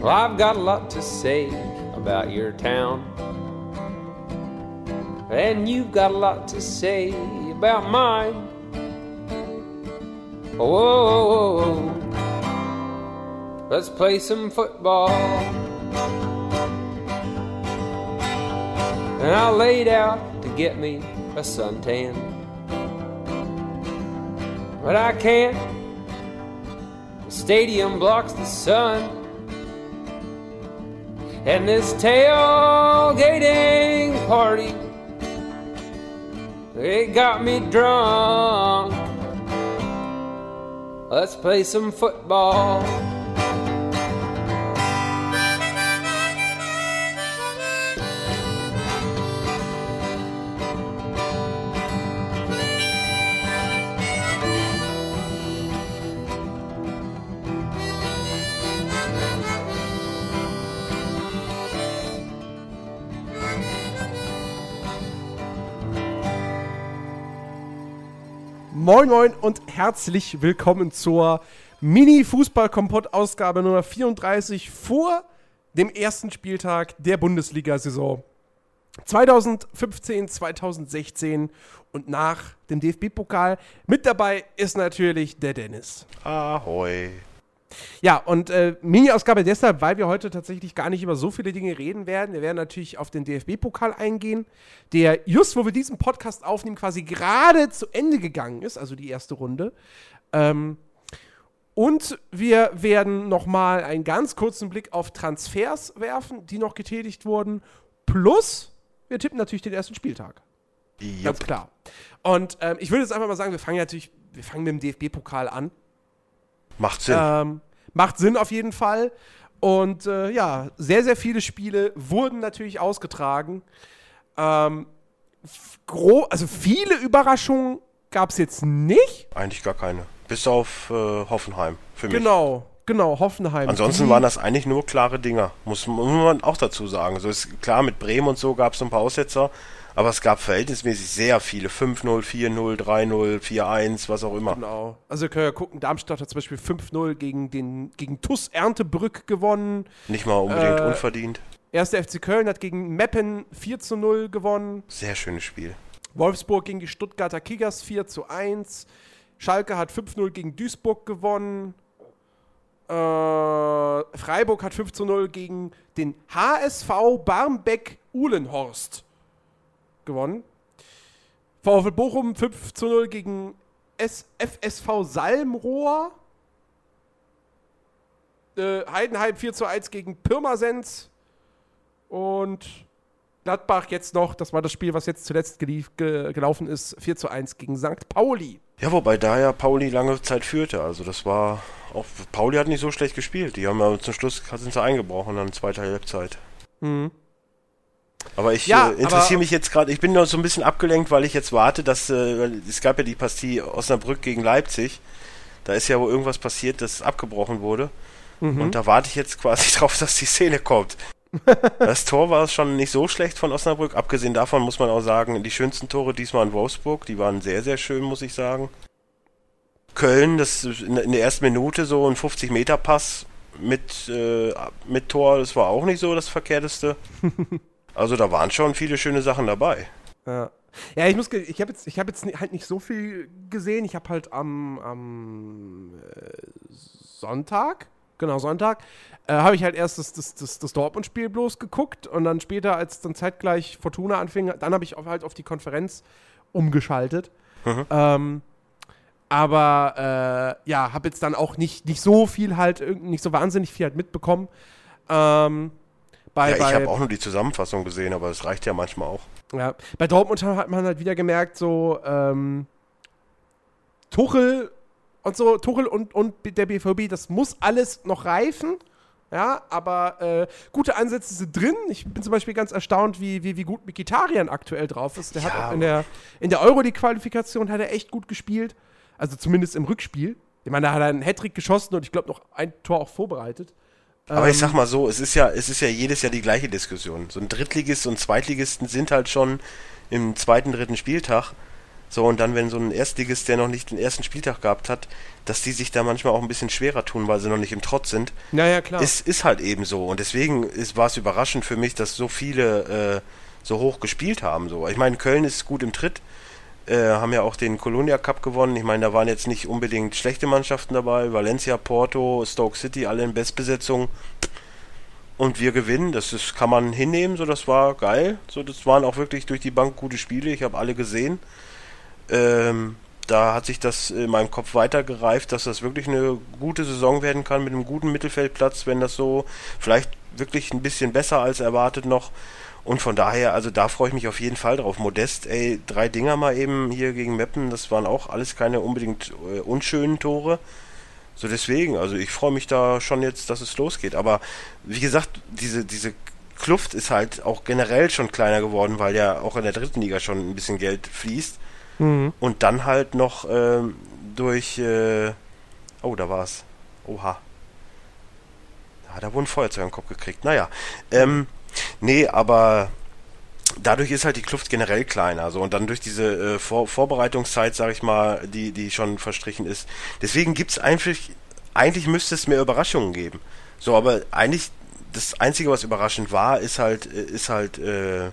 Well, I've got a lot to say about your town. And you've got a lot to say about mine. Whoa, whoa, whoa. let's play some football. And I laid out to get me a suntan. But I can't. The stadium blocks the sun. And this tailgating party, it got me drunk. Let's play some football. Moin Moin und herzlich willkommen zur Mini-Fußball-Kompott-Ausgabe Nummer 34 vor dem ersten Spieltag der Bundesliga-Saison 2015, 2016 und nach dem DFB-Pokal. Mit dabei ist natürlich der Dennis. Ahoi. Ja, und äh, Mini-Ausgabe deshalb, weil wir heute tatsächlich gar nicht über so viele Dinge reden werden. Wir werden natürlich auf den DFB-Pokal eingehen, der just, wo wir diesen Podcast aufnehmen, quasi gerade zu Ende gegangen ist, also die erste Runde. Ähm, und wir werden nochmal einen ganz kurzen Blick auf Transfers werfen, die noch getätigt wurden. Plus, wir tippen natürlich den ersten Spieltag. Jupp. Ganz klar. Und ähm, ich würde jetzt einfach mal sagen, wir fangen natürlich, wir fangen mit dem DFB-Pokal an. Macht Sinn. Ähm, macht Sinn auf jeden Fall. Und äh, ja, sehr, sehr viele Spiele wurden natürlich ausgetragen. Ähm, also viele Überraschungen gab es jetzt nicht. eigentlich gar keine. Bis auf äh, Hoffenheim für mich. Genau, genau, Hoffenheim. Ansonsten waren das eigentlich nur klare Dinger. Muss, muss man auch dazu sagen. So ist klar, mit Bremen und so gab es ein paar Aussetzer. Aber es gab verhältnismäßig sehr viele. 5-0, 4-0, 3-0, 4-1, was auch immer. Genau. Also wir können ja gucken, Darmstadt hat zum Beispiel 5-0 gegen, den, gegen TuS Erntebrück gewonnen. Nicht mal unbedingt Äh, unverdient. Erster FC Köln hat gegen Meppen 4 zu 0 gewonnen. Sehr schönes Spiel. Wolfsburg gegen die Stuttgarter Kickers 4 zu 1. Schalke hat 5-0 gegen Duisburg gewonnen. Äh, Freiburg hat 5 zu 0 gegen den HSV Barmbek-Uhlenhorst gewonnen. VfL Bochum 5 zu 0 gegen FSV Salmrohr. Äh, Heidenheim 4 zu 1 gegen Pirmasens. Und Gladbach jetzt noch, das war das Spiel, was jetzt zuletzt gelief, ge gelaufen ist, 4 zu 1 gegen St. Pauli. Ja, wobei da ja Pauli lange Zeit führte. Also das war auch Pauli hat nicht so schlecht gespielt. Die haben ja zum Schluss sind sie eingebrochen dann zweiter Halbzeit. Aber ich Ja, äh, interessiere mich jetzt gerade, ich bin noch so ein bisschen abgelenkt, weil ich jetzt warte, dass äh, es gab ja die Partie Osnabrück gegen Leipzig. Da ist ja wohl irgendwas passiert, das abgebrochen wurde. Und da warte ich jetzt quasi drauf, dass die Szene kommt. Das Tor war schon nicht so schlecht von Osnabrück. Abgesehen davon muss man auch sagen, die schönsten Tore diesmal in Wolfsburg, die waren sehr, sehr schön, muss ich sagen. Köln, das in, in der ersten Minute so ein 50-Meter-Pass mit, äh, mit Tor, das war auch nicht so das Verkehrteste. Also da waren schon viele schöne Sachen dabei. Ja. Ja, ich muss, ich habe jetzt, ich habe jetzt halt nicht so viel gesehen. Ich habe halt am, am äh, Sonntag, genau Sonntag, äh, habe ich halt erst das, das, das, das Dortmund-Spiel bloß geguckt und dann später, als dann zeitgleich Fortuna anfing, dann habe ich auf, halt auf die Konferenz umgeschaltet. Ähm, aber äh, ja, habe jetzt dann auch nicht, nicht so viel halt, nicht so wahnsinnig viel halt mitbekommen. Ähm, bei, Ja, ich habe auch nur die Zusammenfassung gesehen, aber es reicht ja manchmal auch. ja, bei Dortmund hat man halt wieder gemerkt, so ähm, Tuchel und so, Tuchel und, und der BVB, das muss alles noch reifen. Ja, aber äh, gute Ansätze sind drin. Ich bin zum Beispiel ganz erstaunt, wie, wie, wie gut Mikitarian aktuell drauf ist. Der hat Ja, auch in der, in der Euroleague-Qualifikation hat er echt gut gespielt. Also zumindest im Rückspiel. Ich meine, da hat er einen Hattrick geschossen und ich glaube noch ein Tor auch vorbereitet. Aber ich Ähm, sag mal so, es ist ja, es ist ja jedes Jahr die gleiche Diskussion. So ein Drittligist und Zweitligisten sind halt schon im zweiten, dritten Spieltag So, und dann, wenn so ein Erstligist, der noch nicht den ersten Spieltag gehabt hat, dass die sich da manchmal auch ein bisschen schwerer tun, weil sie noch nicht im Trotz sind. Naja, klar. Ist, ist halt eben so. Und deswegen war es überraschend für mich, dass so viele äh, so hoch gespielt haben. So. Ich meine, Köln ist gut im Tritt, äh, haben ja auch den Colonia Cup gewonnen. Ich meine, da waren jetzt nicht unbedingt schlechte Mannschaften dabei. Valencia, Porto, Stoke City, alle in Bestbesetzung. Und wir gewinnen, das ist, kann man hinnehmen, so das war geil. So, das waren auch wirklich durch die Bank gute Spiele. Ich habe alle gesehen. Ähm, da hat sich das in meinem Kopf weitergereift, dass das wirklich eine gute Saison werden kann mit einem guten Mittelfeldplatz, wenn das so vielleicht wirklich ein bisschen besser als erwartet noch. Und von daher, also da freue ich mich auf jeden Fall drauf. Modest, ey, drei Dinger mal eben hier gegen Meppen, das waren auch alles keine unbedingt äh, unschönen Tore. So deswegen, also ich freue mich da schon jetzt, dass es losgeht. Aber wie gesagt, diese, diese Kluft ist halt auch generell schon kleiner geworden, weil ja auch in der dritten Liga schon ein bisschen Geld fließt. Mhm. Und dann halt noch ähm, durch. Äh, oh, da war's. Oha. Ja, da wurde ein Feuerzeug im Kopf gekriegt. Naja. Ähm, nee, aber dadurch ist halt die Kluft generell kleiner. So, und dann durch diese äh, Vor Vorbereitungszeit, sag ich mal, die, die schon verstrichen ist. Deswegen gibt's einfach. Eigentlich müsste es mehr Überraschungen geben. So, aber eigentlich das Einzige, was überraschend war, ist halt, äh, ist halt äh,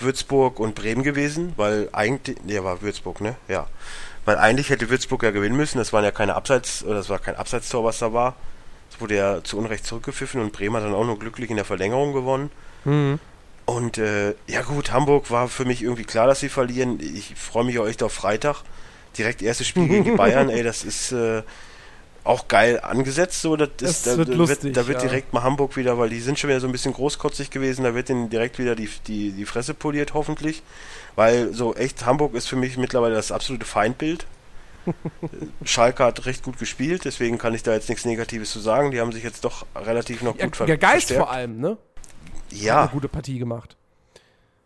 Würzburg und Bremen gewesen, weil eigentlich, ja, war Würzburg, ne? Ja. Weil eigentlich hätte Würzburg ja gewinnen müssen, das waren ja keine Abseits, oder das war kein Abseitstor, was da war. Es wurde ja zu Unrecht zurückgepfiffen und Bremen hat dann auch nur glücklich in der Verlängerung gewonnen. Mhm. Und äh, ja gut, Hamburg war für mich irgendwie klar, dass sie verlieren. Ich freue mich auch echt auf Freitag. Direkt erstes Spiel gegen die Bayern, ey, das ist, äh, auch geil angesetzt. So, das das ist, da, wird, lustig, wird, da wird ja. direkt mal Hamburg wieder, weil die sind schon wieder so ein bisschen großkotzig gewesen, da wird ihnen direkt wieder die, die, die Fresse poliert, hoffentlich. Weil so echt, Hamburg ist für mich mittlerweile das absolute Feindbild. Schalke hat recht gut gespielt, deswegen kann ich da jetzt nichts Negatives zu sagen. Die haben sich jetzt doch relativ noch Ja, gut ver der Geist verstärkt. vor allem, ne? Hat Ja, Eine gute Partie gemacht.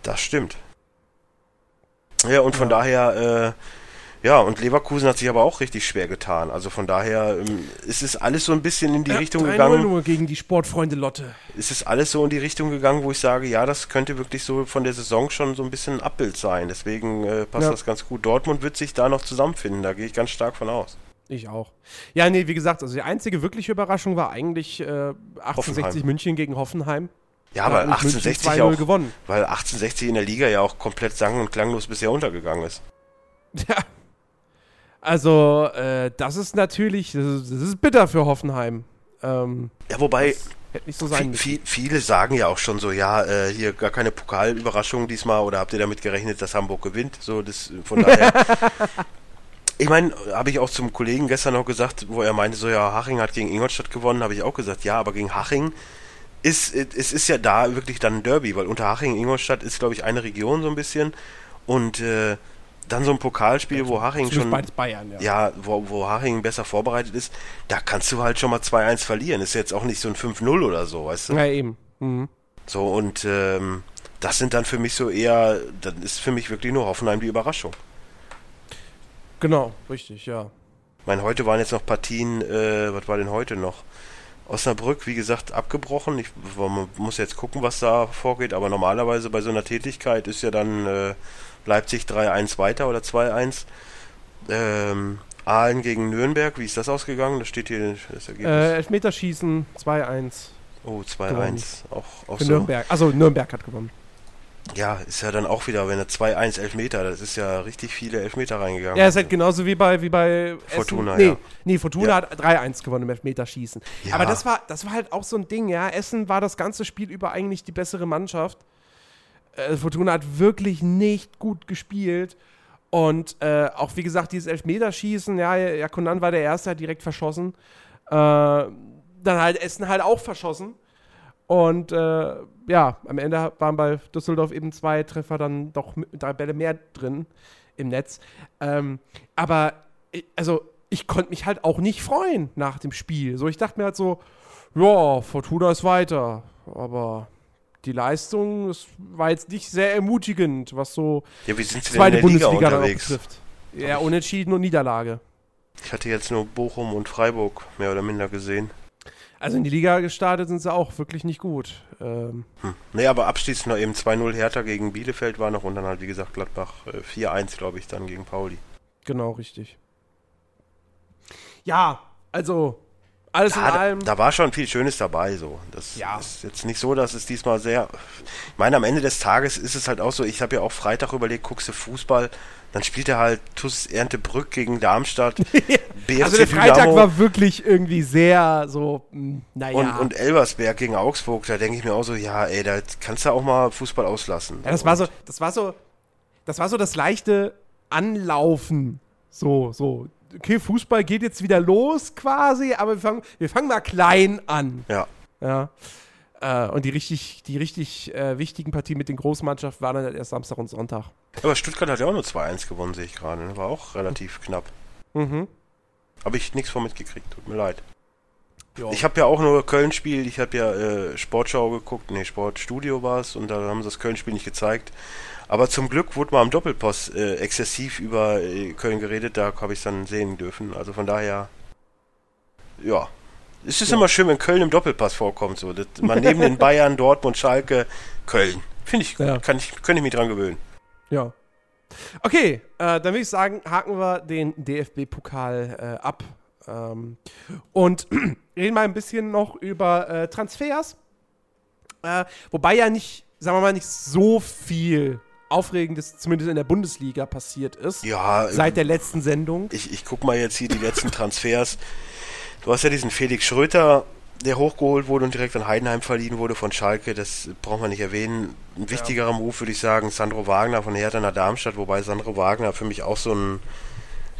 das stimmt. Ja, und von daher, äh, ja, und Leverkusen hat sich aber auch richtig schwer getan. Also von daher ähm, ist es alles so ein bisschen in die Ja, Richtung 3-0 gegangen. nur gegen die Sportfreunde Lotte. es ist alles so in die Richtung gegangen, wo ich sage, ja, das könnte wirklich so von der Saison schon so ein bisschen ein Abbild sein. Deswegen äh, passt Ja. das ganz gut. Dortmund wird sich da noch zusammenfinden, da gehe ich ganz stark von aus. Ich auch. Ja, nee, wie gesagt, also die einzige wirkliche Überraschung war eigentlich äh, 1860 Hoffenheim. München gegen Hoffenheim. Ja, weil hat München 1860 2-0 auch, gewonnen. weil 1860 in der Liga ja auch komplett sang- und klanglos bisher untergegangen ist. Ja. Also, äh, das ist natürlich, das ist, das ist bitter für Hoffenheim. Ähm, Ja, wobei so viel, viele sagen ja auch schon so, ja, äh, hier gar keine Pokalüberraschung diesmal oder habt ihr damit gerechnet, dass Hamburg gewinnt? So, das von daher. Ich meine, habe ich auch zum Kollegen gestern noch gesagt, wo er meinte, so ja, Haching hat gegen Ingolstadt gewonnen, habe ich auch gesagt, ja, aber gegen Haching ist es ist ja da wirklich dann ein Derby, weil unter Haching Ingolstadt ist, glaube ich, eine Region so ein bisschen und äh, dann so ein Pokalspiel, wo Haching schon Bayern, ja. ja, wo, wo Haching besser vorbereitet ist, da kannst du halt schon mal 2-1 verlieren. Ist jetzt auch nicht so ein 5-0 oder so, weißt du? Ja, eben. Mhm. So, und ähm, das sind dann für mich so eher, dann ist für mich wirklich nur Hoffenheim die Überraschung. Genau, richtig, ja. Ich meine, heute waren jetzt noch Partien, äh, was war denn heute noch? Osnabrück, wie gesagt, abgebrochen. Ich man muss jetzt gucken, was da vorgeht, aber normalerweise bei so einer Tätigkeit ist ja dann äh, Leipzig 3-1 weiter oder 2-1. Ähm, Aalen gegen Nürnberg, wie ist das ausgegangen? Da steht hier das Ergebnis. Äh, Elfmeterschießen 2-1 oh, gewonnen. 2-1. Auch, auch für so. Nürnberg. Also Nürnberg hat gewonnen. Ja, ist ja dann auch wieder, wenn er 2-1 Elfmeter, das ist ja richtig viele Elfmeter reingegangen. Ja, ist halt genauso wie bei, wie bei Fortuna, Essen. Nee, ja. nee Fortuna Ja. hat 3-1 gewonnen im Elfmeterschießen. Ja. Aber das war, das war halt auch so ein Ding, ja. Essen war das ganze Spiel über eigentlich die bessere Mannschaft. Äh, Fortuna hat wirklich nicht gut gespielt. Und äh, auch wie gesagt, dieses Elfmeterschießen, ja, ja, Konan war der Erste, hat direkt verschossen. Äh, dann halt Essen halt auch verschossen. Und äh, ja, am Ende waren bei Düsseldorf eben zwei Treffer dann doch mit- drei Bälle mehr drin im Netz. Ähm, aber ich, also ich konnte mich halt auch nicht freuen nach dem Spiel. So, ich dachte mir halt so, ja, Fortuna ist weiter, aber die Leistung es war jetzt nicht sehr ermutigend, was so Ja, wie sind sie denn in zweite der Liga Bundesliga auch unterwegs? betrifft. Ja, Unentschieden und Niederlage. Ich hatte jetzt nur Bochum und Freiburg mehr oder minder gesehen. Also in die Liga gestartet sind sie auch wirklich nicht gut. Ähm, Hm. Nee, aber abschließend noch eben 2-0 Hertha gegen Bielefeld war noch und dann halt, wie gesagt, Gladbach äh, 4-1, glaube ich, dann gegen Pauli. genau, richtig. Ja, also alles in Ja, da, allem. da war schon viel Schönes dabei, so. Das Ja. ist jetzt nicht so, dass es diesmal sehr. Ich meine, am Ende des Tages ist es halt auch so, ich habe ja auch Freitag überlegt, guckst du Fußball, dann spielt er halt TuS Erntebrück gegen Darmstadt. BFC also der Freitag Dynamo war wirklich irgendwie sehr so, mh, naja. und, und Elversberg gegen Augsburg, da denke ich mir auch so, ja, ey, da kannst du auch mal Fußball auslassen. ja, das war so, das war so, das war so das leichte Anlaufen. So, so. Okay, Fußball geht jetzt wieder los quasi, aber wir fangen, wir fangen mal klein an. Ja. Ja. Äh, und die richtig, die richtig äh, wichtigen Partien mit den Großmannschaften waren dann halt erst Samstag und Sonntag. Aber Stuttgart hat ja auch nur 2-1 gewonnen, sehe ich gerade. ne? War auch relativ knapp. Mhm. Habe ich nichts von mitgekriegt, tut mir leid. Ja. Ich habe ja auch nur Köln-Spiel, ich habe ja äh, Sportschau geguckt, nee, Sportstudio war es und da haben sie das Köln-Spiel nicht gezeigt. Aber zum Glück wurde mal am Doppelpost äh, exzessiv über äh, Köln geredet, da habe ich es dann sehen dürfen. Also von daher, ja. Es ist immer schön, wenn Köln im Doppelpass vorkommt. So. Das, man neben den Bayern, Dortmund, Schalke, Köln. Finde ich, Ja. kann ich, könnte ich mich dran gewöhnen. Ja. Okay, äh, dann würde ich sagen, haken wir den DFB-Pokal äh, ab. Ähm, und reden mal ein bisschen noch über äh, Transfers. Äh, wobei ja nicht, sagen wir mal, nicht so viel Aufregendes, zumindest in der Bundesliga, passiert ist. Ja, Seit der letzten Sendung. ich, ich guck mal jetzt hier die letzten Transfers. Du hast ja diesen Felix Schröter, der hochgeholt wurde und direkt an Heidenheim verliehen wurde von Schalke. Das braucht man nicht erwähnen. Ein wichtigerer Move würde ich sagen, Sandro Wagner von Hertha nach Darmstadt, wobei Sandro Wagner für mich auch so ein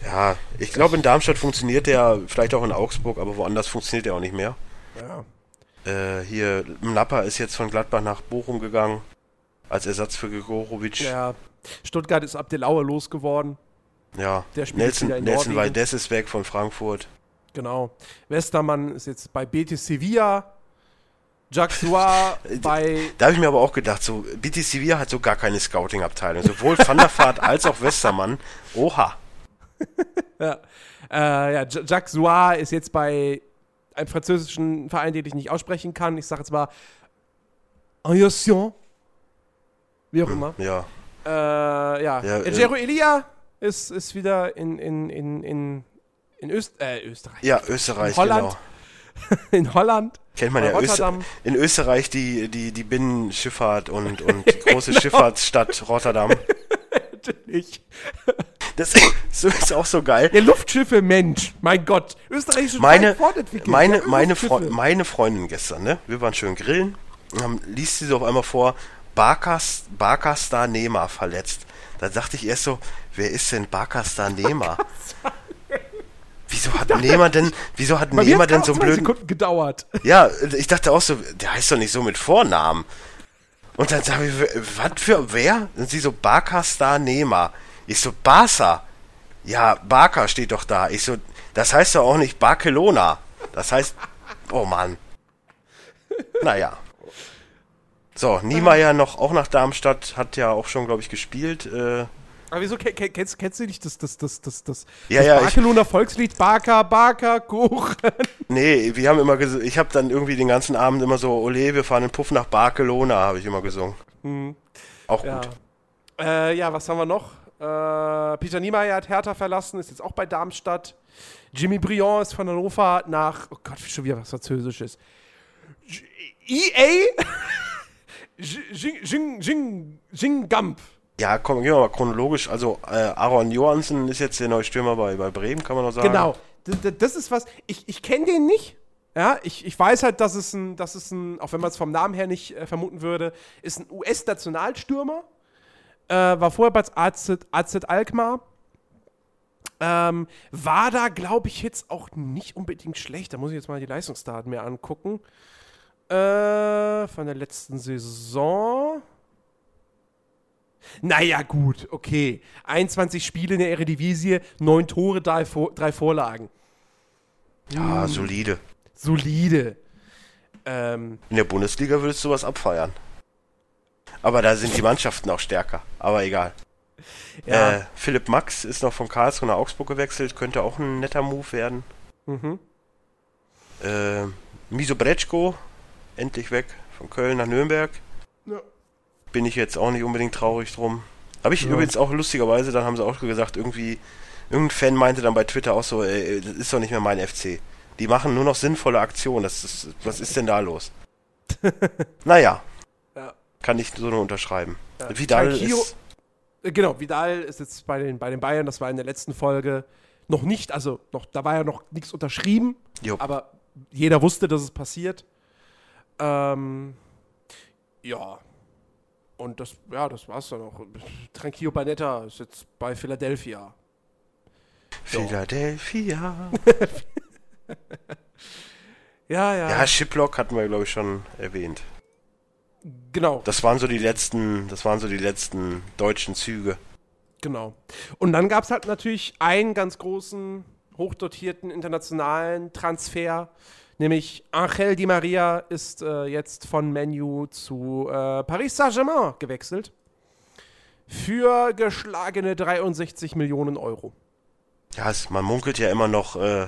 ja, ich glaube in Darmstadt funktioniert der, vielleicht auch in Augsburg, aber woanders funktioniert er auch nicht mehr. Ja. Äh, hier, Mnapper ist jetzt von Gladbach nach Bochum gegangen, als Ersatz für Gregorovic. ja. Stuttgart ist Abdelaue losgeworden. Ja, Der spielt Nelson, wieder in Nelson. Valdez ist weg von Frankfurt. Genau. Westermann ist jetzt bei Betis Sevilla. Jacques Soir bei Da habe ich mir aber auch gedacht, so BT Sevilla hat so gar keine Scouting-Abteilung. Sowohl Van der Vaart als auch Westermann. Oha. Ja, äh, ja Jacques Soir ist jetzt bei einem französischen Verein, den ich nicht aussprechen kann. Ich sage jetzt mal. Wie auch immer. Ja. Äh, ja. Ja, ja Jero Elia ist, ist wieder in, in, in, in, in Öst äh, Österreich. Ja, Österreich, In Holland. genau. In Holland. Kennt man ja Öster Rotterdam. in Österreich die, die, die Binnenschifffahrt und, und die große Schifffahrtsstadt Rotterdam. Natürlich. Das ist auch so geil. Ja, Luftschiffe, Mensch. Mein Gott. Österreich ist schon Meine, fortentwickelt. meine, meine. Freu meine Freundin gestern, ne? Wir waren schön grillen. Und dann liest sie so auf einmal vor, Barkas, Barkastar Nema verletzt. Da dachte ich erst so, wer ist denn Barkastar Nema? Wieso hat Nema denn, wieso hat hat's denn so einen blöden, Sekunden gedauert. ja, ich dachte auch so, der heißt doch nicht so mit Vornamen. Und dann sage ich, was für, wer? Und sie so, Barkastar Nema. Ich so, Barca. Ja, Barca steht doch da. Ich so, das heißt doch auch nicht Barcelona. Das heißt, oh Mann. Naja. So, Niemeyer noch auch nach Darmstadt, hat ja auch schon, glaube ich, gespielt. Äh, Aber wieso ke- ke- kennst, kennst du nicht das, das, das, das, das, Ja, das ja, Barceloner Volkslied Barca, Barca, Kuchen? nee, wir haben immer gesungen, ich habe dann irgendwie den ganzen Abend immer so, Ole, wir fahren den Puff nach Barcelona, habe ich immer gesungen. Auch Ja. gut. Äh, ja, was haben wir noch? Äh, Peter Niemeyer hat Hertha verlassen, ist jetzt auch bei Darmstadt. Jimmy Briand ist von Hannover nach, oh Gott, schon wieder was Französisches. EA? Jing, Jing, Jing, Jing Gamp. Ja, komm, gehen wir mal chronologisch. Also, äh, Aaron Johansen ist jetzt der neue Stürmer bei, bei Bremen, kann man noch sagen. Genau. D- das ist was, ich, ich kenne den nicht. Ja, ich, ich weiß halt, dass es ein, dass es ein, auch wenn man es vom Namen her nicht äh, vermuten würde, ist ein US-Nationalstürmer. Äh, war vorher bei AZ, AZ Alkmaar. Ähm, war da, glaube ich, jetzt auch nicht unbedingt schlecht. Da muss ich jetzt mal die Leistungsdaten mir angucken. Äh, von der letzten Saison. Naja, gut, okay. 21 Spiele in der Eredivisie, 9 Tore, 3, Vor drei Vorlagen. Ja, solide. Solide. Ähm, In der Bundesliga würdest du was abfeiern. Aber da sind die Mannschaften auch stärker. Aber egal. ja. Äh, Philipp Max ist noch von Karlsruhe nach Augsburg gewechselt. Könnte auch ein netter Move werden. mhm. Äh, Miso Breczko, endlich weg, von Köln nach Nürnberg. Ja. Bin ich jetzt auch nicht unbedingt traurig drum. Habe ich übrigens auch lustigerweise, dann haben sie auch gesagt, irgendwie, irgendein Fan meinte dann bei Twitter auch so, ey, das ist doch nicht mehr mein FC. Die machen nur noch sinnvolle Aktionen. Das ist, was ist denn da los? naja. Ja. Kann ich so nur unterschreiben. Ja. Vidal ist, Äh, Genau, Vidal ist jetzt bei den, bei den Bayern, das war in der letzten Folge noch nicht, also noch, da war ja noch nichts unterschrieben, Jo. aber jeder wusste, dass es passiert. Ähm, ja. Und das, ja, das war's dann auch. Tranquillo Banetta ist jetzt bei Philadelphia. Philadelphia. Ja, ja. Ja, Shiplock hatten wir, glaube ich, schon erwähnt. genau, Das waren so die letzten, das waren so die letzten deutschen Züge. genau. Und dann gab es halt natürlich einen ganz großen, hochdotierten internationalen Transfer, nämlich Angel Di Maria ist äh, jetzt von Menu zu äh, Paris Saint-Germain gewechselt. Für geschlagene 63 Millionen Euro. Ja, es, man munkelt ja immer noch, äh,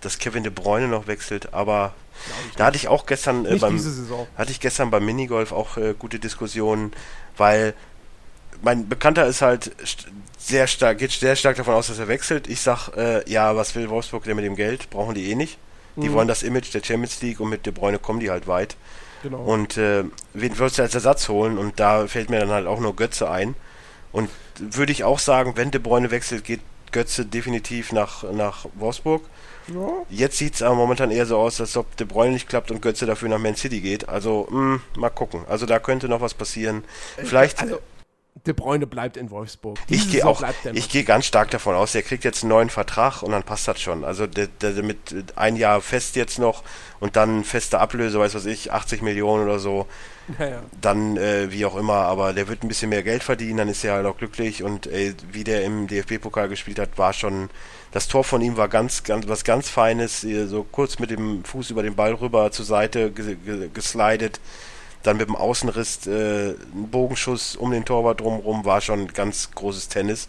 dass Kevin De Bruyne noch wechselt, aber da hatte ich auch gestern äh, beim hatte ich gestern beim Minigolf auch äh, gute Diskussionen, weil mein Bekannter ist halt sehr stark, geht sehr stark davon aus, dass er wechselt. Ich sag, äh, ja, was will Wolfsburg denn mit dem Geld? Brauchen die eh nicht. Die Mhm. wollen das Image der Champions League und mit De Bruyne kommen die halt weit. Genau. Und äh, wen würdest du als Ersatz holen? Und da fällt mir dann halt auch nur Götze ein. Und würde ich auch sagen, wenn De Bruyne wechselt, geht Götze definitiv nach, nach Wolfsburg. ja. Jetzt sieht es aber momentan eher so aus, als ob De Bruyne nicht klappt und Götze dafür nach Man City geht. Also, mh, mal gucken. Also da könnte noch was passieren. Vielleicht, Also, De Bruyne bleibt in Wolfsburg. ich Diese gehe Saison auch, er ich gehe ganz stark davon aus, der kriegt jetzt einen neuen Vertrag und dann passt das schon. Also der, der mit ein Jahr fest jetzt noch und dann feste Ablöse, weiß was ich, 80 Millionen oder so. ja, ja. dann äh, wie auch immer, aber der wird ein bisschen mehr Geld verdienen, dann ist er halt auch glücklich und ey, wie der im DFB-Pokal gespielt hat, war schon, das Tor von ihm war ganz, ganz, was ganz Feines, so kurz mit dem Fuß über den Ball rüber zur Seite ge ge geslidet, dann mit dem Außenriss äh, ein Bogenschuss um den Torwart drumherum, war schon ganz großes Tennis.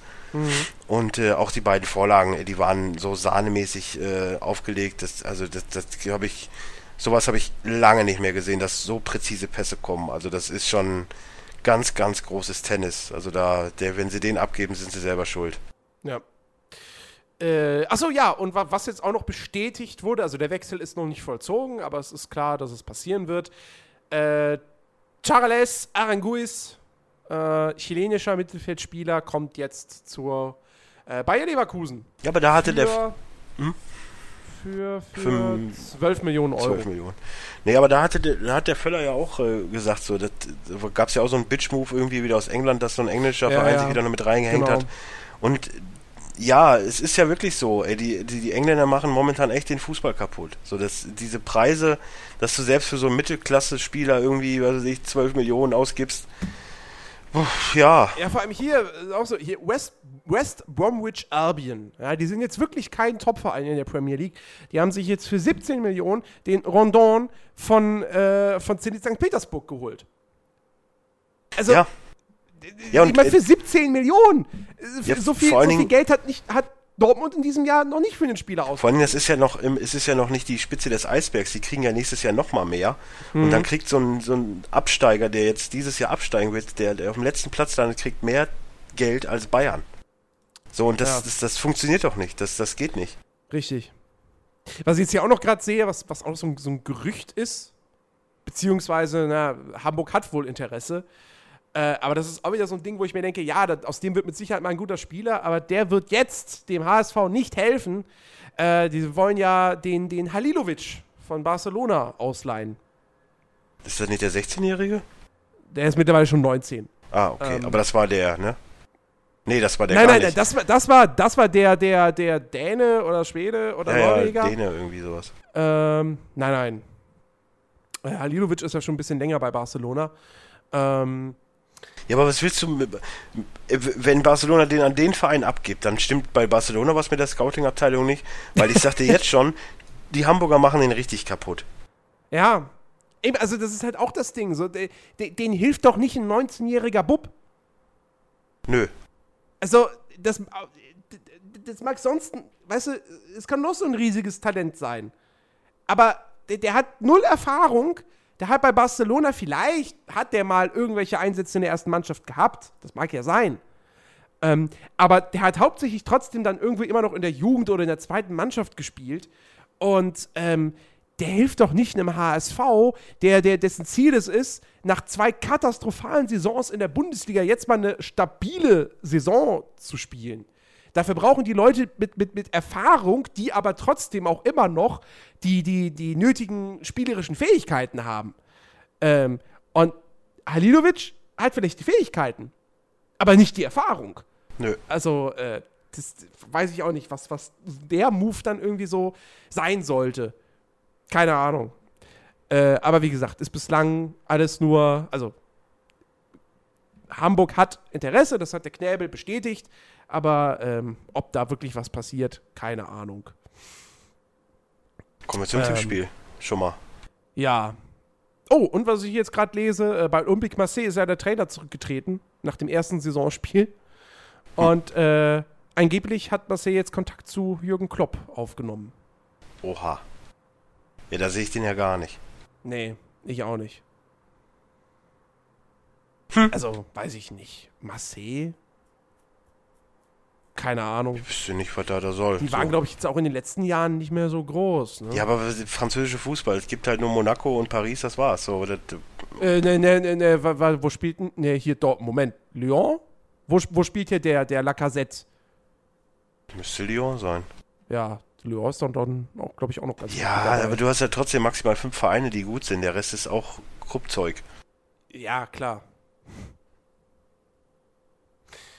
Und äh, auch die beiden Vorlagen, die waren so sahnemäßig äh, aufgelegt, das, also das, das habe ich, sowas habe ich lange nicht mehr gesehen, dass so präzise Pässe kommen. Also das ist schon ganz, ganz großes Tennis. Also da, der, wenn sie den abgeben, sind sie selber schuld. Ja. Äh, achso, ja, und wa was jetzt auch noch bestätigt wurde, also der Wechsel ist noch nicht vollzogen, aber es ist klar, dass es passieren wird. Äh, Charles Aranguiz, äh, chilenischer Mittelfeldspieler, kommt jetzt zur äh, Bayer Leverkusen. Ja, aber da hatte der für, Hm? für, für Fünf- 12 Millionen Euro. 12 Millionen. Nee, aber da hatte der, da hat der Völler ja auch äh, gesagt, so, das, da gab es ja auch so einen Bitch-Move irgendwie wieder aus England, dass so ein englischer Ja, Verein ja. sich wieder noch mit reingehängt Genau. hat. Und ja, es ist ja wirklich so, ey, die, die, die Engländer machen momentan echt den Fußball kaputt. So, dass diese Preise, dass du selbst für so einen Mittelklasse-Spieler irgendwie, was weiß ich, 12 Millionen ausgibst, Uff, ja, Ja, vor allem hier, äh, auch so, hier West, West Bromwich Albion. Ja, die sind jetzt wirklich kein Topverein in der Premier League. Die haben sich jetzt für 17 Millionen den Rondon von, äh, von Zenit St. Petersburg geholt. Also, ja. Ja, ich und, meine, für 17 Millionen. Äh, Ja, so, viel, so viel Geld hat, nicht, hat Dortmund in diesem Jahr noch nicht für den Spieler aus. Vor allem, das ist ja noch, es ist ja noch nicht die Spitze des Eisbergs. Die kriegen ja nächstes Jahr noch mal mehr. Und Mhm. dann kriegt so ein, so ein Absteiger, der jetzt dieses Jahr absteigen wird, der, der auf dem letzten Platz landet, kriegt mehr Geld als Bayern. So, und das, Ja. das, das funktioniert doch nicht. Das, das geht nicht. Richtig. Was ich jetzt hier auch noch gerade sehe, was, was auch so ein, so ein Gerücht ist, beziehungsweise, na, Hamburg hat wohl Interesse. Äh, aber das ist auch wieder so ein Ding, wo ich mir denke, ja, das, aus dem wird mit Sicherheit mal ein guter Spieler, aber der wird jetzt dem HSV nicht helfen. Äh, die wollen ja den, den Halilovic von Barcelona ausleihen. Ist das nicht der 16-Jährige? Der ist mittlerweile schon 19. Ah, okay. Ähm. Aber das war der, ne? Nee, das war der nein, nein, nein, das war, das war, das war der, der, der Däne oder Schwede oder ja, Norweger. ja, Däne irgendwie sowas. Ähm, nein, nein. Äh, Halilovic ist ja schon ein bisschen länger bei Barcelona. Ähm, Ja, aber was willst du, mit- äh, wenn Barcelona den an den Verein abgibt, dann stimmt bei Barcelona was mit der Scouting-Abteilung nicht, weil ich sagte jetzt schon, die Hamburger machen den richtig kaputt. ja, eben, also das ist halt auch das Ding. So, de, de, den hilft doch nicht ein 19-jähriger Bub. Nö. Also, das, das mag sonst, weißt du, es kann noch so ein riesiges Talent sein. Aber der, der hat null Erfahrung. Der hat bei Barcelona vielleicht, hat der mal irgendwelche Einsätze in der ersten Mannschaft gehabt. Das mag ja sein. Ähm, aber der hat hauptsächlich trotzdem dann irgendwie immer noch in der Jugend oder in der zweiten Mannschaft gespielt. Und ähm, der hilft doch nicht einem HSV, der, der, dessen Ziel es ist, nach zwei katastrophalen Saisons in der Bundesliga jetzt mal eine stabile Saison zu spielen. Dafür brauchen die Leute mit, mit, mit Erfahrung, die aber trotzdem auch immer noch die, die, die nötigen spielerischen Fähigkeiten haben. Ähm, und Halilovic hat vielleicht die Fähigkeiten, aber nicht die Erfahrung. Nö. Also, äh, das weiß ich auch nicht, was, was der Move dann irgendwie so sein sollte. Keine Ahnung. Äh, aber wie gesagt, ist bislang alles nur, also Hamburg hat Interesse, das hat der Knäbel bestätigt, aber ähm, ob da wirklich was passiert, keine Ahnung. Kommen wir zum Ähm. Tippspiel. Schon mal. Ja. Oh, und was ich jetzt gerade lese, äh, bei Olympique Marseille ist ja der Trainer zurückgetreten nach dem ersten Saisonspiel. Und äh, angeblich hat Marseille jetzt Kontakt zu Jürgen Klopp aufgenommen. Oha. Ja, da sehe ich den ja gar nicht. Nee, ich auch nicht. Also, weiß ich nicht. Marseille? Keine Ahnung. Ich wüsste nicht, was da da soll. Die waren, So. glaube ich, jetzt auch in den letzten Jahren nicht mehr so groß. Ne? Ja, aber französische Fußball. Es gibt halt nur Monaco und Paris, das war's. So, das, Äh, ne, ne, ne, ne, wa- wa- wo spielt denn? Ne, hier dort, Moment. Lyon? Wo, wo spielt hier der, der Lacazette? müsste Lyon sein. Ja, Lyon ist dann, dann auch, glaube ich, auch noch ganz gut Ja, aber du hast ja trotzdem maximal fünf Vereine, die gut sind. Der Rest ist auch Kruppzeug. Ja, klar.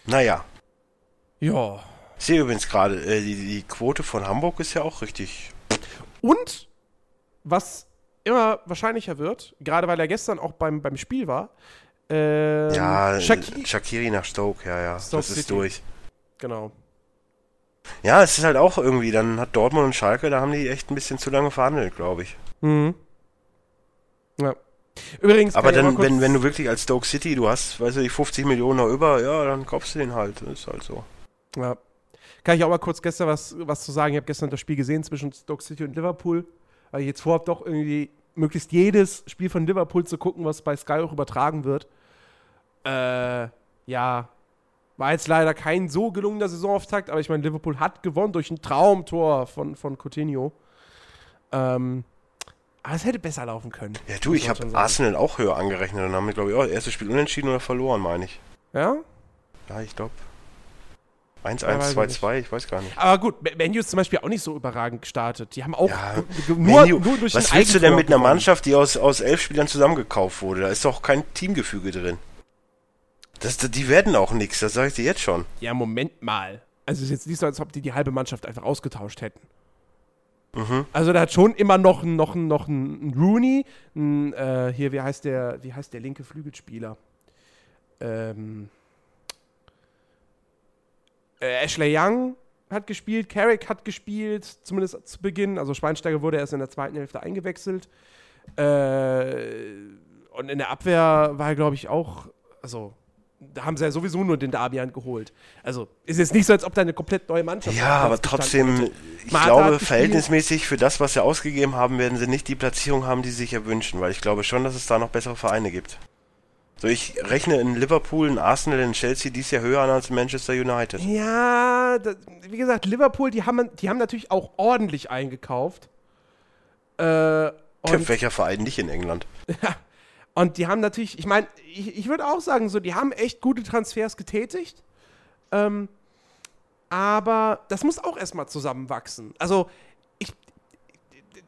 Naja. Ja. Ich sehe übrigens gerade, äh, die, die Quote von Hamburg ist ja auch richtig. Und was immer wahrscheinlicher wird, gerade weil er gestern auch beim, beim Spiel war, ähm, ja, Shaqiri, Shakiri nach Stoke, ja, ja. Stoke das ist City. durch. genau. Ja, es ist halt auch irgendwie, dann hat Dortmund und Schalke, da haben die echt ein bisschen zu lange verhandelt, glaube ich. Mhm. Ja. Übrigens, Aber ich dann, wenn, wenn du wirklich als Stoke City, du hast, du, die 50 Millionen noch über, ja, dann kaufst du den halt. Ist halt so. Ja. Kann ich auch mal kurz gestern was, was zu sagen? Ich habe gestern das Spiel gesehen zwischen Stoke City und Liverpool, weil ich jetzt vorhabe, doch irgendwie möglichst jedes Spiel von Liverpool zu gucken, was bei Sky auch übertragen wird. Äh, ja, war jetzt leider kein so gelungener Saisonauftakt, aber ich meine, Liverpool hat gewonnen durch ein Traumtor von, von Coutinho. Ähm, aber es hätte besser laufen können. Ja, du, ich habe. Arsenal auch höher angerechnet und haben wir, glaube ich, auch erstes Spiel unentschieden oder verloren, meine ich. Ja? Ja, ich glaube. 1-1, Ja, ich 2-2, ich weiß gar nicht. Aber gut, Menu ist zum Beispiel auch nicht so überragend gestartet. Die haben auch Ja, nur, Menu, nur durch was willst du denn mit einer. Mannschaft, die aus, aus elf Spielern zusammengekauft wurde? Da ist doch kein Teamgefüge drin. Das, die werden auch nichts, das sage ich dir jetzt schon. Ja, Moment mal. Also es ist jetzt nicht so, als ob die die halbe Mannschaft einfach ausgetauscht hätten. Mhm. Also da hat schon immer noch noch noch ein ein Rooney, ein, äh, hier, wie heißt der, wie heißt der linke Flügelspieler? Ähm, äh, Ashley Young hat gespielt, Carrick hat gespielt, zumindest zu Beginn. Also Schweinsteiger wurde erst in der zweiten Hälfte eingewechselt. Äh, und in der Abwehr war er, glaube ich, auch, also da haben sie ja sowieso nur den Dabian geholt. Also ist jetzt nicht so, als ob da eine komplett neue Mannschaft Ja, aber trotzdem, ich glaube, verhältnismäßig für das, was sie ausgegeben haben, werden sie nicht die Platzierung haben, die sie sich erwünschen, weil ich glaube schon, dass es da noch bessere Vereine gibt. So, ich rechne in Liverpool, in Arsenal, in Chelsea dies Jahr höher an als in Manchester United. Ja, da, wie gesagt, Liverpool, die haben, die haben natürlich auch ordentlich eingekauft. Äh, und, Welcher Verein nicht in England? und die haben natürlich, ich meine, ich, ich würde auch sagen, so, die haben echt gute Transfers getätigt. Ähm, aber das muss auch erstmal zusammenwachsen. Also, ich,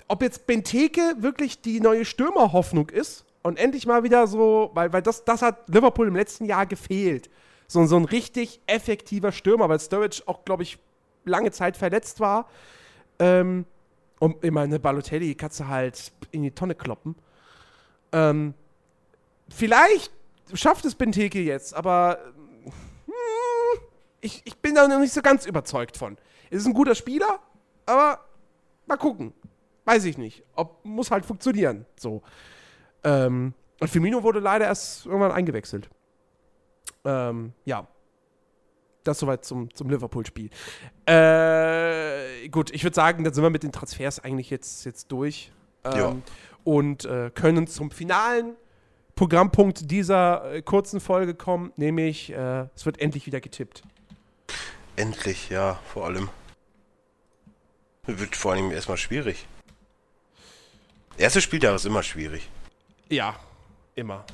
ob jetzt Benteke wirklich die neue Stürmerhoffnung ist und endlich mal wieder so, weil, weil das, das hat Liverpool im letzten Jahr gefehlt. So, so ein richtig effektiver Stürmer, weil Sturridge auch, glaube ich, lange Zeit verletzt war. Ähm, und ich meine, Balotelli kannst du halt in die Tonne kloppen. Ähm, vielleicht schafft es Benteke jetzt, aber hm, ich, ich bin da noch nicht so ganz überzeugt von. Es ist ein guter Spieler, aber mal gucken. Weiß ich nicht. Ob, muss halt funktionieren. So. Ähm, und Firmino wurde leider erst irgendwann eingewechselt. Ähm, ja. Das soweit zum, zum Liverpool-Spiel. Äh, gut, ich würde sagen, dann sind wir mit den Transfers eigentlich jetzt, jetzt durch. Ähm, Ja. Und äh, können zum finalen Programmpunkt dieser äh, kurzen Folge kommen, nämlich äh, es wird endlich wieder getippt. Endlich, ja, vor allem. Wird vor allem erstmal schwierig. Erste Spieltag ist immer schwierig. Ja, immer.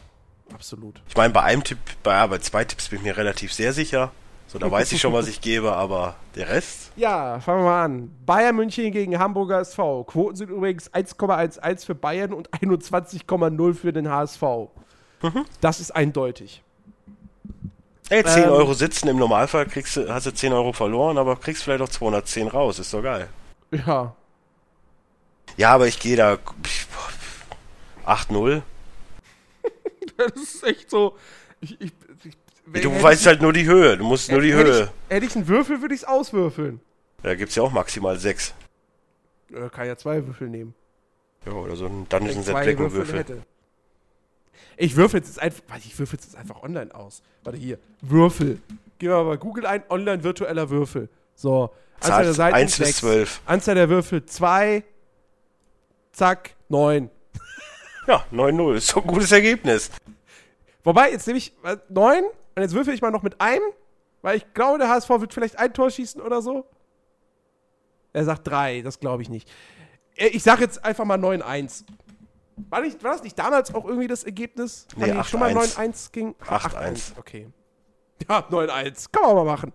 Absolut. Ich meine, bei einem Tipp, bei, bei zwei Tipps bin ich mir relativ sehr sicher. So, da weiß ich schon, was ich gebe, aber der Rest? Ja, fangen wir mal an. Bayern München gegen Hamburger SV. Quoten sind übrigens 1,11 für Bayern und 21,0 für den HSV. Das ist eindeutig. Ey, 10 Ähm. Euro sitzen, im Normalfall kriegst du, hast du 10 Euro verloren, aber kriegst vielleicht auch 210 raus, ist doch geil. Ja. Ja, aber ich gehe da ich- 8-0. Das ist echt so. Ich, ich, Du weißt halt nur die Höhe, du musst nur die hätte Höhe. Ich, hätte ich einen Würfel, würde ich es auswürfeln. Da gibt's ja auch maximal 6. Äh, kann ja zwei Würfel nehmen. Ja, oder so ein Wenn ich Dungeons and zwei Dragons Würfel Würfel. hätte. Ich würfel jetzt einfach. warte, Ich würfel jetzt einfach online aus. Warte hier. Würfel. Gehen wir mal Google ein, online virtueller Würfel. So. Anzahl der Seiten 1 bis sechs. 12. Anzahl der Würfel 2. Zack, 9. Ja, 9-0, ist doch ein gutes Ergebnis. Wobei, jetzt nehme ich 9 und jetzt würfel ich mal noch mit einem, weil ich glaube, der HSV wird vielleicht ein Tor schießen oder so. Er sagt 3, das glaube ich nicht. Äh, Ich sage jetzt einfach mal 9-1. War, nicht, war das nicht damals auch irgendwie das Ergebnis? Nee, Haben die schon mal 8-1. 9-1 ging? 8-1. Okay. Ja, 9-1. Kann man mal machen.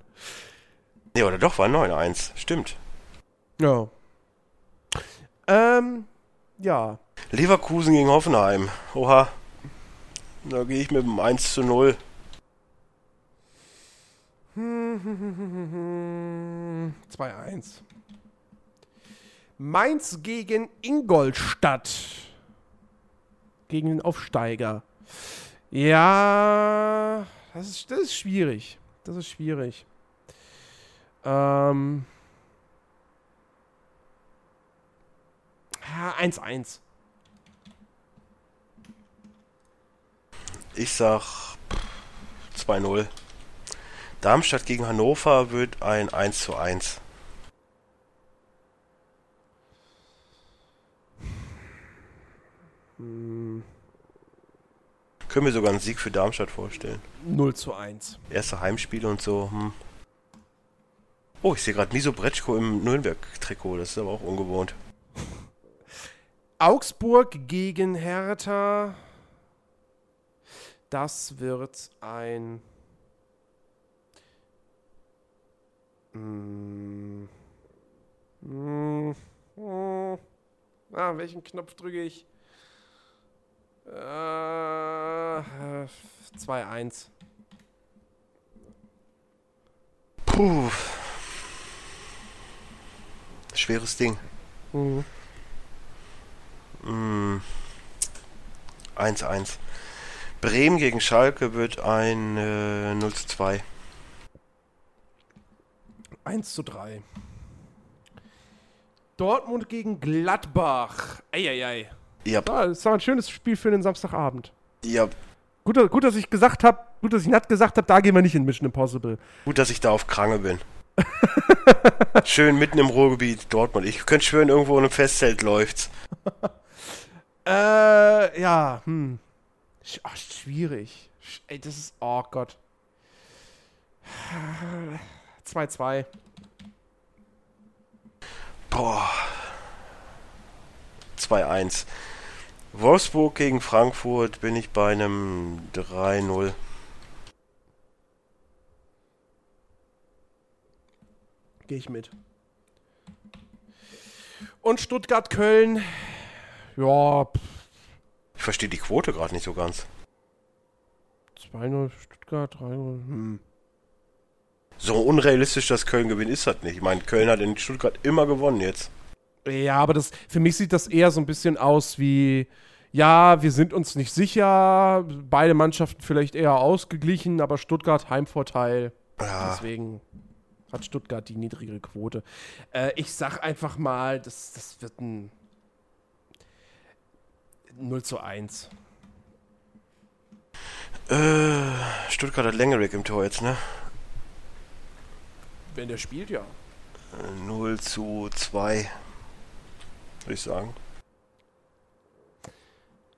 Nee, oder doch, war 9-1. Stimmt. Ja. Ähm, ja. Leverkusen gegen Hoffenheim. Oha. Da gehe ich mit dem 1 zu 0. 2-1. Mainz gegen Ingolstadt. Gegen den Aufsteiger. Ja, das ist, das ist schwierig. Das ist schwierig. Ähm. Ja, 1-1. Ich sag 2-0. Darmstadt gegen Hannover wird ein 1 zu 1. Können wir sogar einen Sieg für Darmstadt vorstellen. 0 zu 1. Erste Heimspiele und so. Hm. Oh, ich sehe gerade Miso Bretschko im Nürnberg-Trikot. Das ist aber auch ungewohnt. Augsburg gegen Hertha. Das wird ein. Mm, mm, mm. Ah, welchen Knopf drücke ich? Äh, 2-1. Puh. Schweres Ding. Mhm. Mm. 1-1. Bremen gegen Schalke wird ein äh, 0 zu 2. 1 zu 3. Dortmund gegen Gladbach. Eieiei. Ja, Ja, das war ein schönes Spiel für den Samstagabend. ja, Gut, dass- gut, dass ich gesagt habe, gut, dass ich nett gesagt habe, da gehen wir nicht in Mission Impossible. gut, dass ich da auf Krange bin. Schön mitten im Ruhrgebiet Dortmund. Ich könnte schwören, irgendwo in einem Festzelt läuft's. Äh, ja, hm. Sch ach, schwierig. Sch ey, das ist, oh Gott. 2-2. Boah. 2-1. Wolfsburg gegen Frankfurt bin ich bei einem 3-0. Gehe ich mit. Und Stuttgart-Köln. Ja, pff, Ich verstehe die Quote gerade nicht so ganz. 2-0 Stuttgart, 3-0. Hm. So unrealistisch, dass Köln gewinnt, ist das nicht. Ich meine, Köln hat in Stuttgart immer gewonnen jetzt. Ja, aber das, für mich sieht das eher so ein bisschen aus wie, ja, wir sind uns nicht sicher, beide Mannschaften vielleicht eher ausgeglichen, aber Stuttgart Heimvorteil. Ja, Deswegen hat Stuttgart die niedrigere Quote. Äh, ich sag einfach mal, das, das wird ein 0 zu 1. äh, Stuttgart hat Lengerick im Tor jetzt, ne? Wenn der spielt, ja. Äh, 0 zu 2. Würde ich sagen.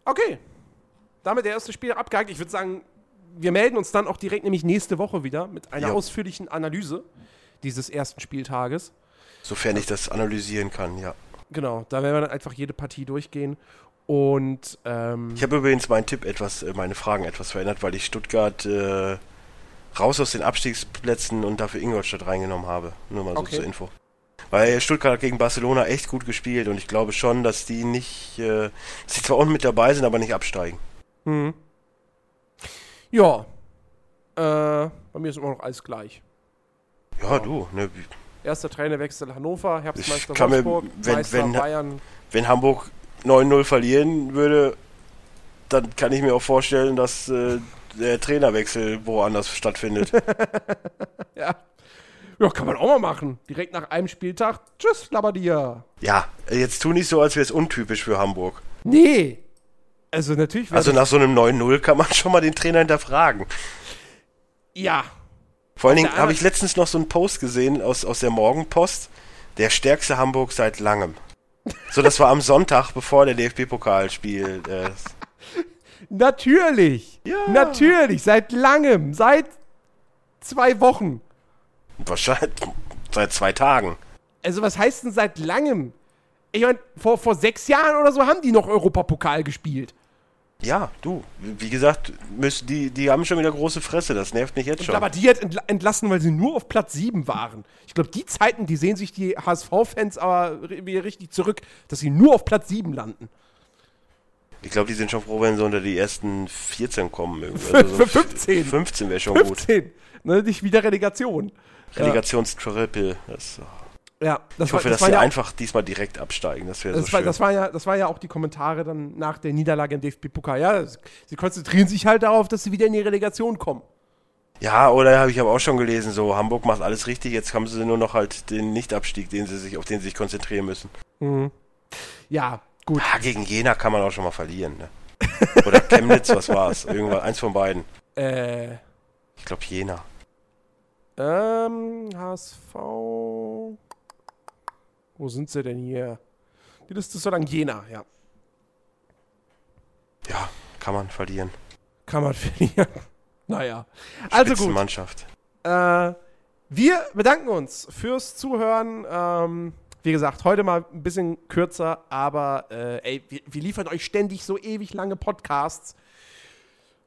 Okay. Damit der erste Spiel abgehakt. Ich würde sagen, wir melden uns dann auch direkt nämlich nächste Woche wieder mit einer Ja. ausführlichen Analyse dieses ersten Spieltages. Sofern ich das analysieren kann, ja. Genau, da werden wir dann einfach jede Partie durchgehen. Und ähm, Ich habe übrigens meinen Tipp etwas, äh, meine Fragen etwas verändert, weil ich Stuttgart äh, raus aus den Abstiegsplätzen und dafür Ingolstadt reingenommen habe. Nur mal so Okay. zur Info. Weil Stuttgart hat gegen Barcelona echt gut gespielt und ich glaube schon, dass die nicht, äh, dass sie zwar unten mit dabei sind, aber nicht absteigen. Mhm. Ja. Äh, bei mir ist immer noch alles gleich. Ja, du, ne, Erster Trainerwechsel Hannover, Herbstmeister Ich kann mir- Wolfsburg, wenn- Meister wenn- Bayern. wenn Hamburg 9-0 verlieren würde, dann kann ich mir auch vorstellen, dass äh, der Trainerwechsel woanders stattfindet. Ja. Ja, kann man auch mal machen. Direkt nach einem Spieltag. Tschüss, Labadia. ja, jetzt tu nicht so, als wäre es untypisch für Hamburg. Nee. Also natürlich Also nach so einem 9-0 kann man schon mal den Trainer hinterfragen. Ja. Vor allen Dingen habe ich letztens noch so einen Post gesehen aus, aus der Morgenpost. Der stärkste Hamburg seit langem. So, das war am Sonntag, bevor der DFB-Pokalspiel. Äh, Natürlich. Ja. Natürlich. Seit langem. Seit zwei Wochen. wahrscheinlich seit zwei Tagen. Also, was heißt denn seit langem? Ich meine, vor, vor sechs Jahren oder so haben die noch Europapokal gespielt. Ja, du. Wie gesagt, müssen, die, die haben schon wieder große Fresse. Das nervt mich jetzt schon. Aber die hat entla entlassen, weil sie nur auf Platz 7 waren. Ich glaube, die Zeiten, die sehen sich die HSV-Fans aber richtig zurück, dass sie nur auf Platz 7 landen. Ich glaube, die sind schon froh, wenn sie unter die ersten 14 kommen. irgendwie. Für 15. 15 wäre schon gut. 15. Ne, nicht wieder Relegation. Relegationstriple. Das, Ja, das ich hoffe, war, dass das war die ja, einfach diesmal direkt absteigen. Das wäre so war, schön. das, war ja, das war ja auch die Kommentare dann nach der Niederlage im DFB-Pokal. Ja, sie konzentrieren sich halt darauf, dass sie wieder in die Relegation kommen. Ja, oder habe ich aber auch schon gelesen, so Hamburg macht alles richtig, jetzt haben sie nur noch halt den Nichtabstieg, den sie sich, auf den sie sich konzentrieren müssen. Ja, gut. Ah, gegen Jena kann man auch schon mal verlieren, ne? Oder Chemnitz, was war's? Irgendwas, eins von beiden. Äh, Ich glaube Jena. ähm, HSV. Wo sind sie denn hier? Die Liste ist so lang. Jena, ja. Ja, kann man verlieren. Kann man verlieren. Naja. Also gut. Spitzenmannschaft. Äh, wir bedanken uns fürs Zuhören. Ähm, wie gesagt, heute mal ein bisschen kürzer, aber äh, ey, wir, wir liefern euch ständig so ewig lange Podcasts.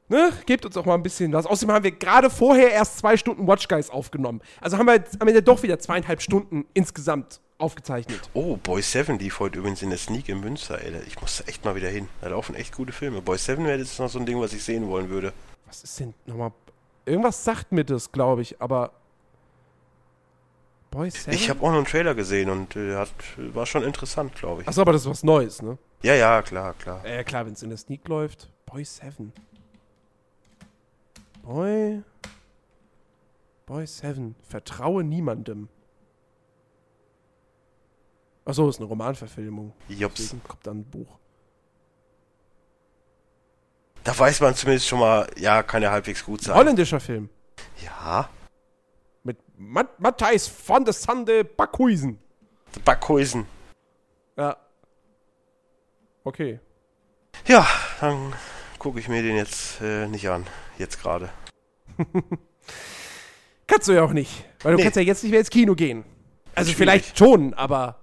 Ne? Gebt uns auch mal ein bisschen was. Außerdem haben wir gerade vorher erst zwei Stunden Watch Guys aufgenommen. Also haben wir jetzt am Ende doch wieder zweieinhalb Stunden insgesamt aufgezeichnet. Oh, Boy 7 lief heute übrigens in der Sneak in Münster, ey. Ich muss echt mal wieder hin. Da laufen echt gute Filme. Boy 7 wäre jetzt noch so ein Ding, was ich sehen wollen würde. Was ist denn nochmal? Irgendwas sagt mir das, glaube ich, aber. Boy Seven? Ich habe auch noch einen Trailer gesehen und äh, hat, war schon interessant, glaube ich. Achso, aber das ist was Neues, ne? Ja, ja, klar, klar. Äh, klar, wenn es in der Sneak läuft. Boy 7. Boy. Boy 7. Vertraue niemandem. Achso, ist eine Romanverfilmung. Deswegen kommt dann ein Buch. Da weiß man zumindest schon mal, ja, kann ja halbwegs gut sein. Holländischer Film. Ja, Mat Matthijs van der Sande Backhuisen. Backhäusen. Ja. Okay. Ja, dann gucke ich mir den jetzt äh, nicht an. Jetzt gerade. Kannst du ja auch nicht. Weil du Nee. kannst ja jetzt nicht mehr ins Kino gehen. Also Schwierig. vielleicht schon, aber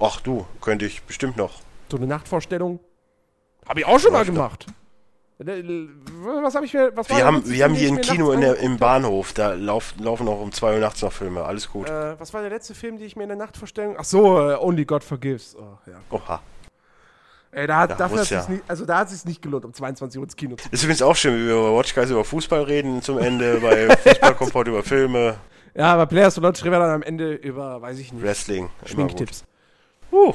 Ach du, könnte ich bestimmt noch. so eine Nachtvorstellung habe ich auch schon mal gemacht. Äh, Was habe ich mir. Was Wir haben, wir haben hier ein Kino in der, im Bahnhof. Da lauf, laufen auch um 2 Uhr nachts noch Filme. Alles gut. Äh, was war der letzte Film, den ich mir in der Nachtvorstellung. Ach so, äh, Only God Forgives. Oh, ja. Oha. Ey, da hat, Da dafür hat ja. nicht, also da hat es sich nicht gelohnt, um 22 Uhr ins Kino zu gehen. Ist übrigens auch schön, wie wir über Watch Guys über Fußball reden zum Ende, bei Fußballkompott über Filme, Ja, aber Players to Launch reden wir dann am Ende über, weiß ich nicht, Wrestling. Schminktipps. Uh,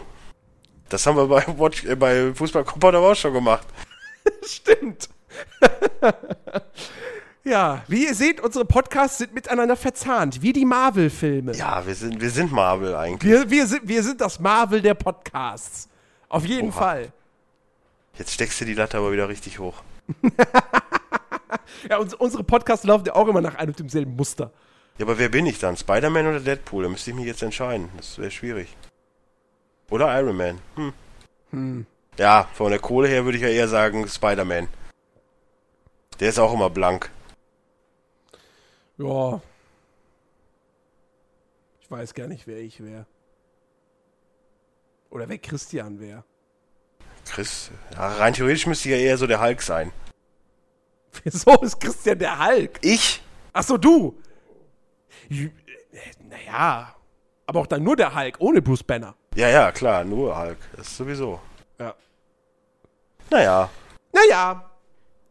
das haben wir bei, Watch, äh, bei Fußballkompott aber auch schon gemacht. Stimmt. ja, wie ihr seht, unsere Podcasts sind miteinander verzahnt, wie die Marvel-Filme. Ja, wir sind, wir sind Marvel eigentlich. Wir, wir, sind, wir sind das Marvel der Podcasts. Auf jeden Oha. Fall. Jetzt steckst du die Latte aber wieder richtig hoch. Ja, uns, unsere Podcasts laufen ja auch immer nach einem und demselben Muster. Ja, aber wer bin ich dann? Spider-Man oder Deadpool? Da müsste ich mich jetzt entscheiden. Das wäre schwierig. Oder Iron Man. Hm. Ja, von der Kohle her würde ich ja eher sagen Spider-Man. Der ist auch immer blank. Ja. Ich weiß gar nicht, wer ich wäre. Oder wer Christian wäre. Chris, ja, rein theoretisch müsste ja eher so der Hulk sein. Wieso ist Christian der Hulk? Ich? Ach so, du. Äh, Naja. Aber auch dann nur der Hulk, ohne Bruce Banner. Ja, ja, klar, nur Hulk. Das ist sowieso. Ja. Naja, Naja,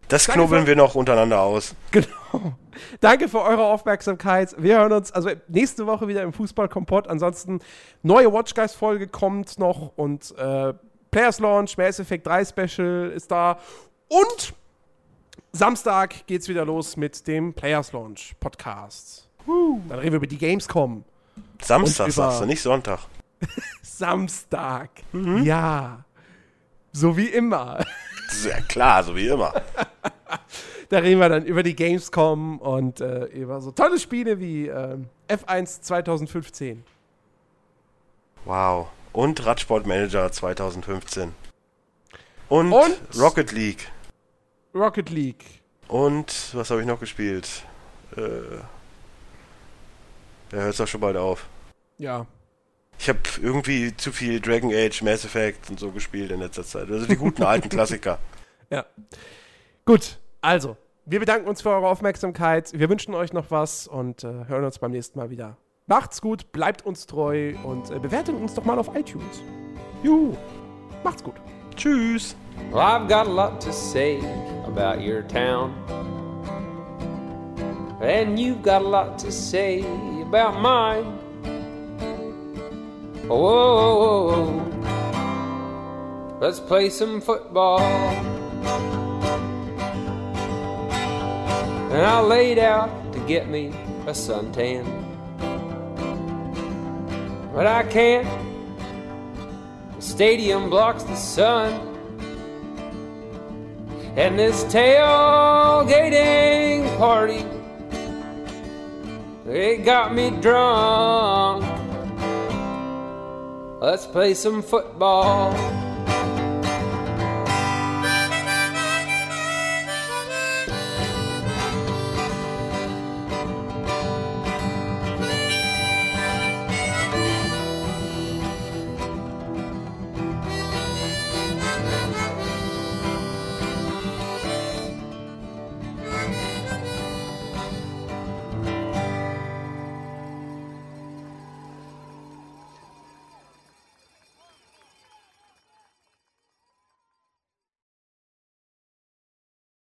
das Danke knubbeln für- wir noch untereinander aus. Genau. Danke für eure Aufmerksamkeit. Wir hören uns also nächste Woche wieder im Fußballkompott. Ansonsten neue Watch Guys Folge kommt noch und äh, Players Launch, Mass Effect 3 Special ist da und Samstag geht's wieder los mit dem Players Launch Podcast. Dann reden wir über die Gamescom. Samstag sagst du, nicht Sonntag. Samstag. Ja. So wie immer. Ja klar, so wie immer. Da reden wir dann über die Gamescom und äh, über so tolle Spiele wie ähm, F1 2015. Wow. Und Radsport Manager 2015. Und, Und? Rocket League. Rocket League. Und was habe ich noch gespielt? Äh, ja, hört doch schon bald auf. Ja. Ich habe irgendwie zu viel Dragon Age, Mass Effect und so gespielt in letzter Zeit. Also die guten alten Klassiker. Ja. Gut, also, wir bedanken uns für eure Aufmerksamkeit. Wir wünschen euch noch was und äh, hören uns beim nächsten Mal wieder. Macht's gut, bleibt uns treu und äh, bewertet uns doch mal auf iTunes. Juhu. Macht's gut. Tschüss. Well, I've got a lot to say about your town. And you've got a lot to say about mine. Whoa, let's play some football. And I laid out to get me a suntan. But I can't. The stadium blocks the sun. And this tailgating party, it got me drunk. Let's play some football.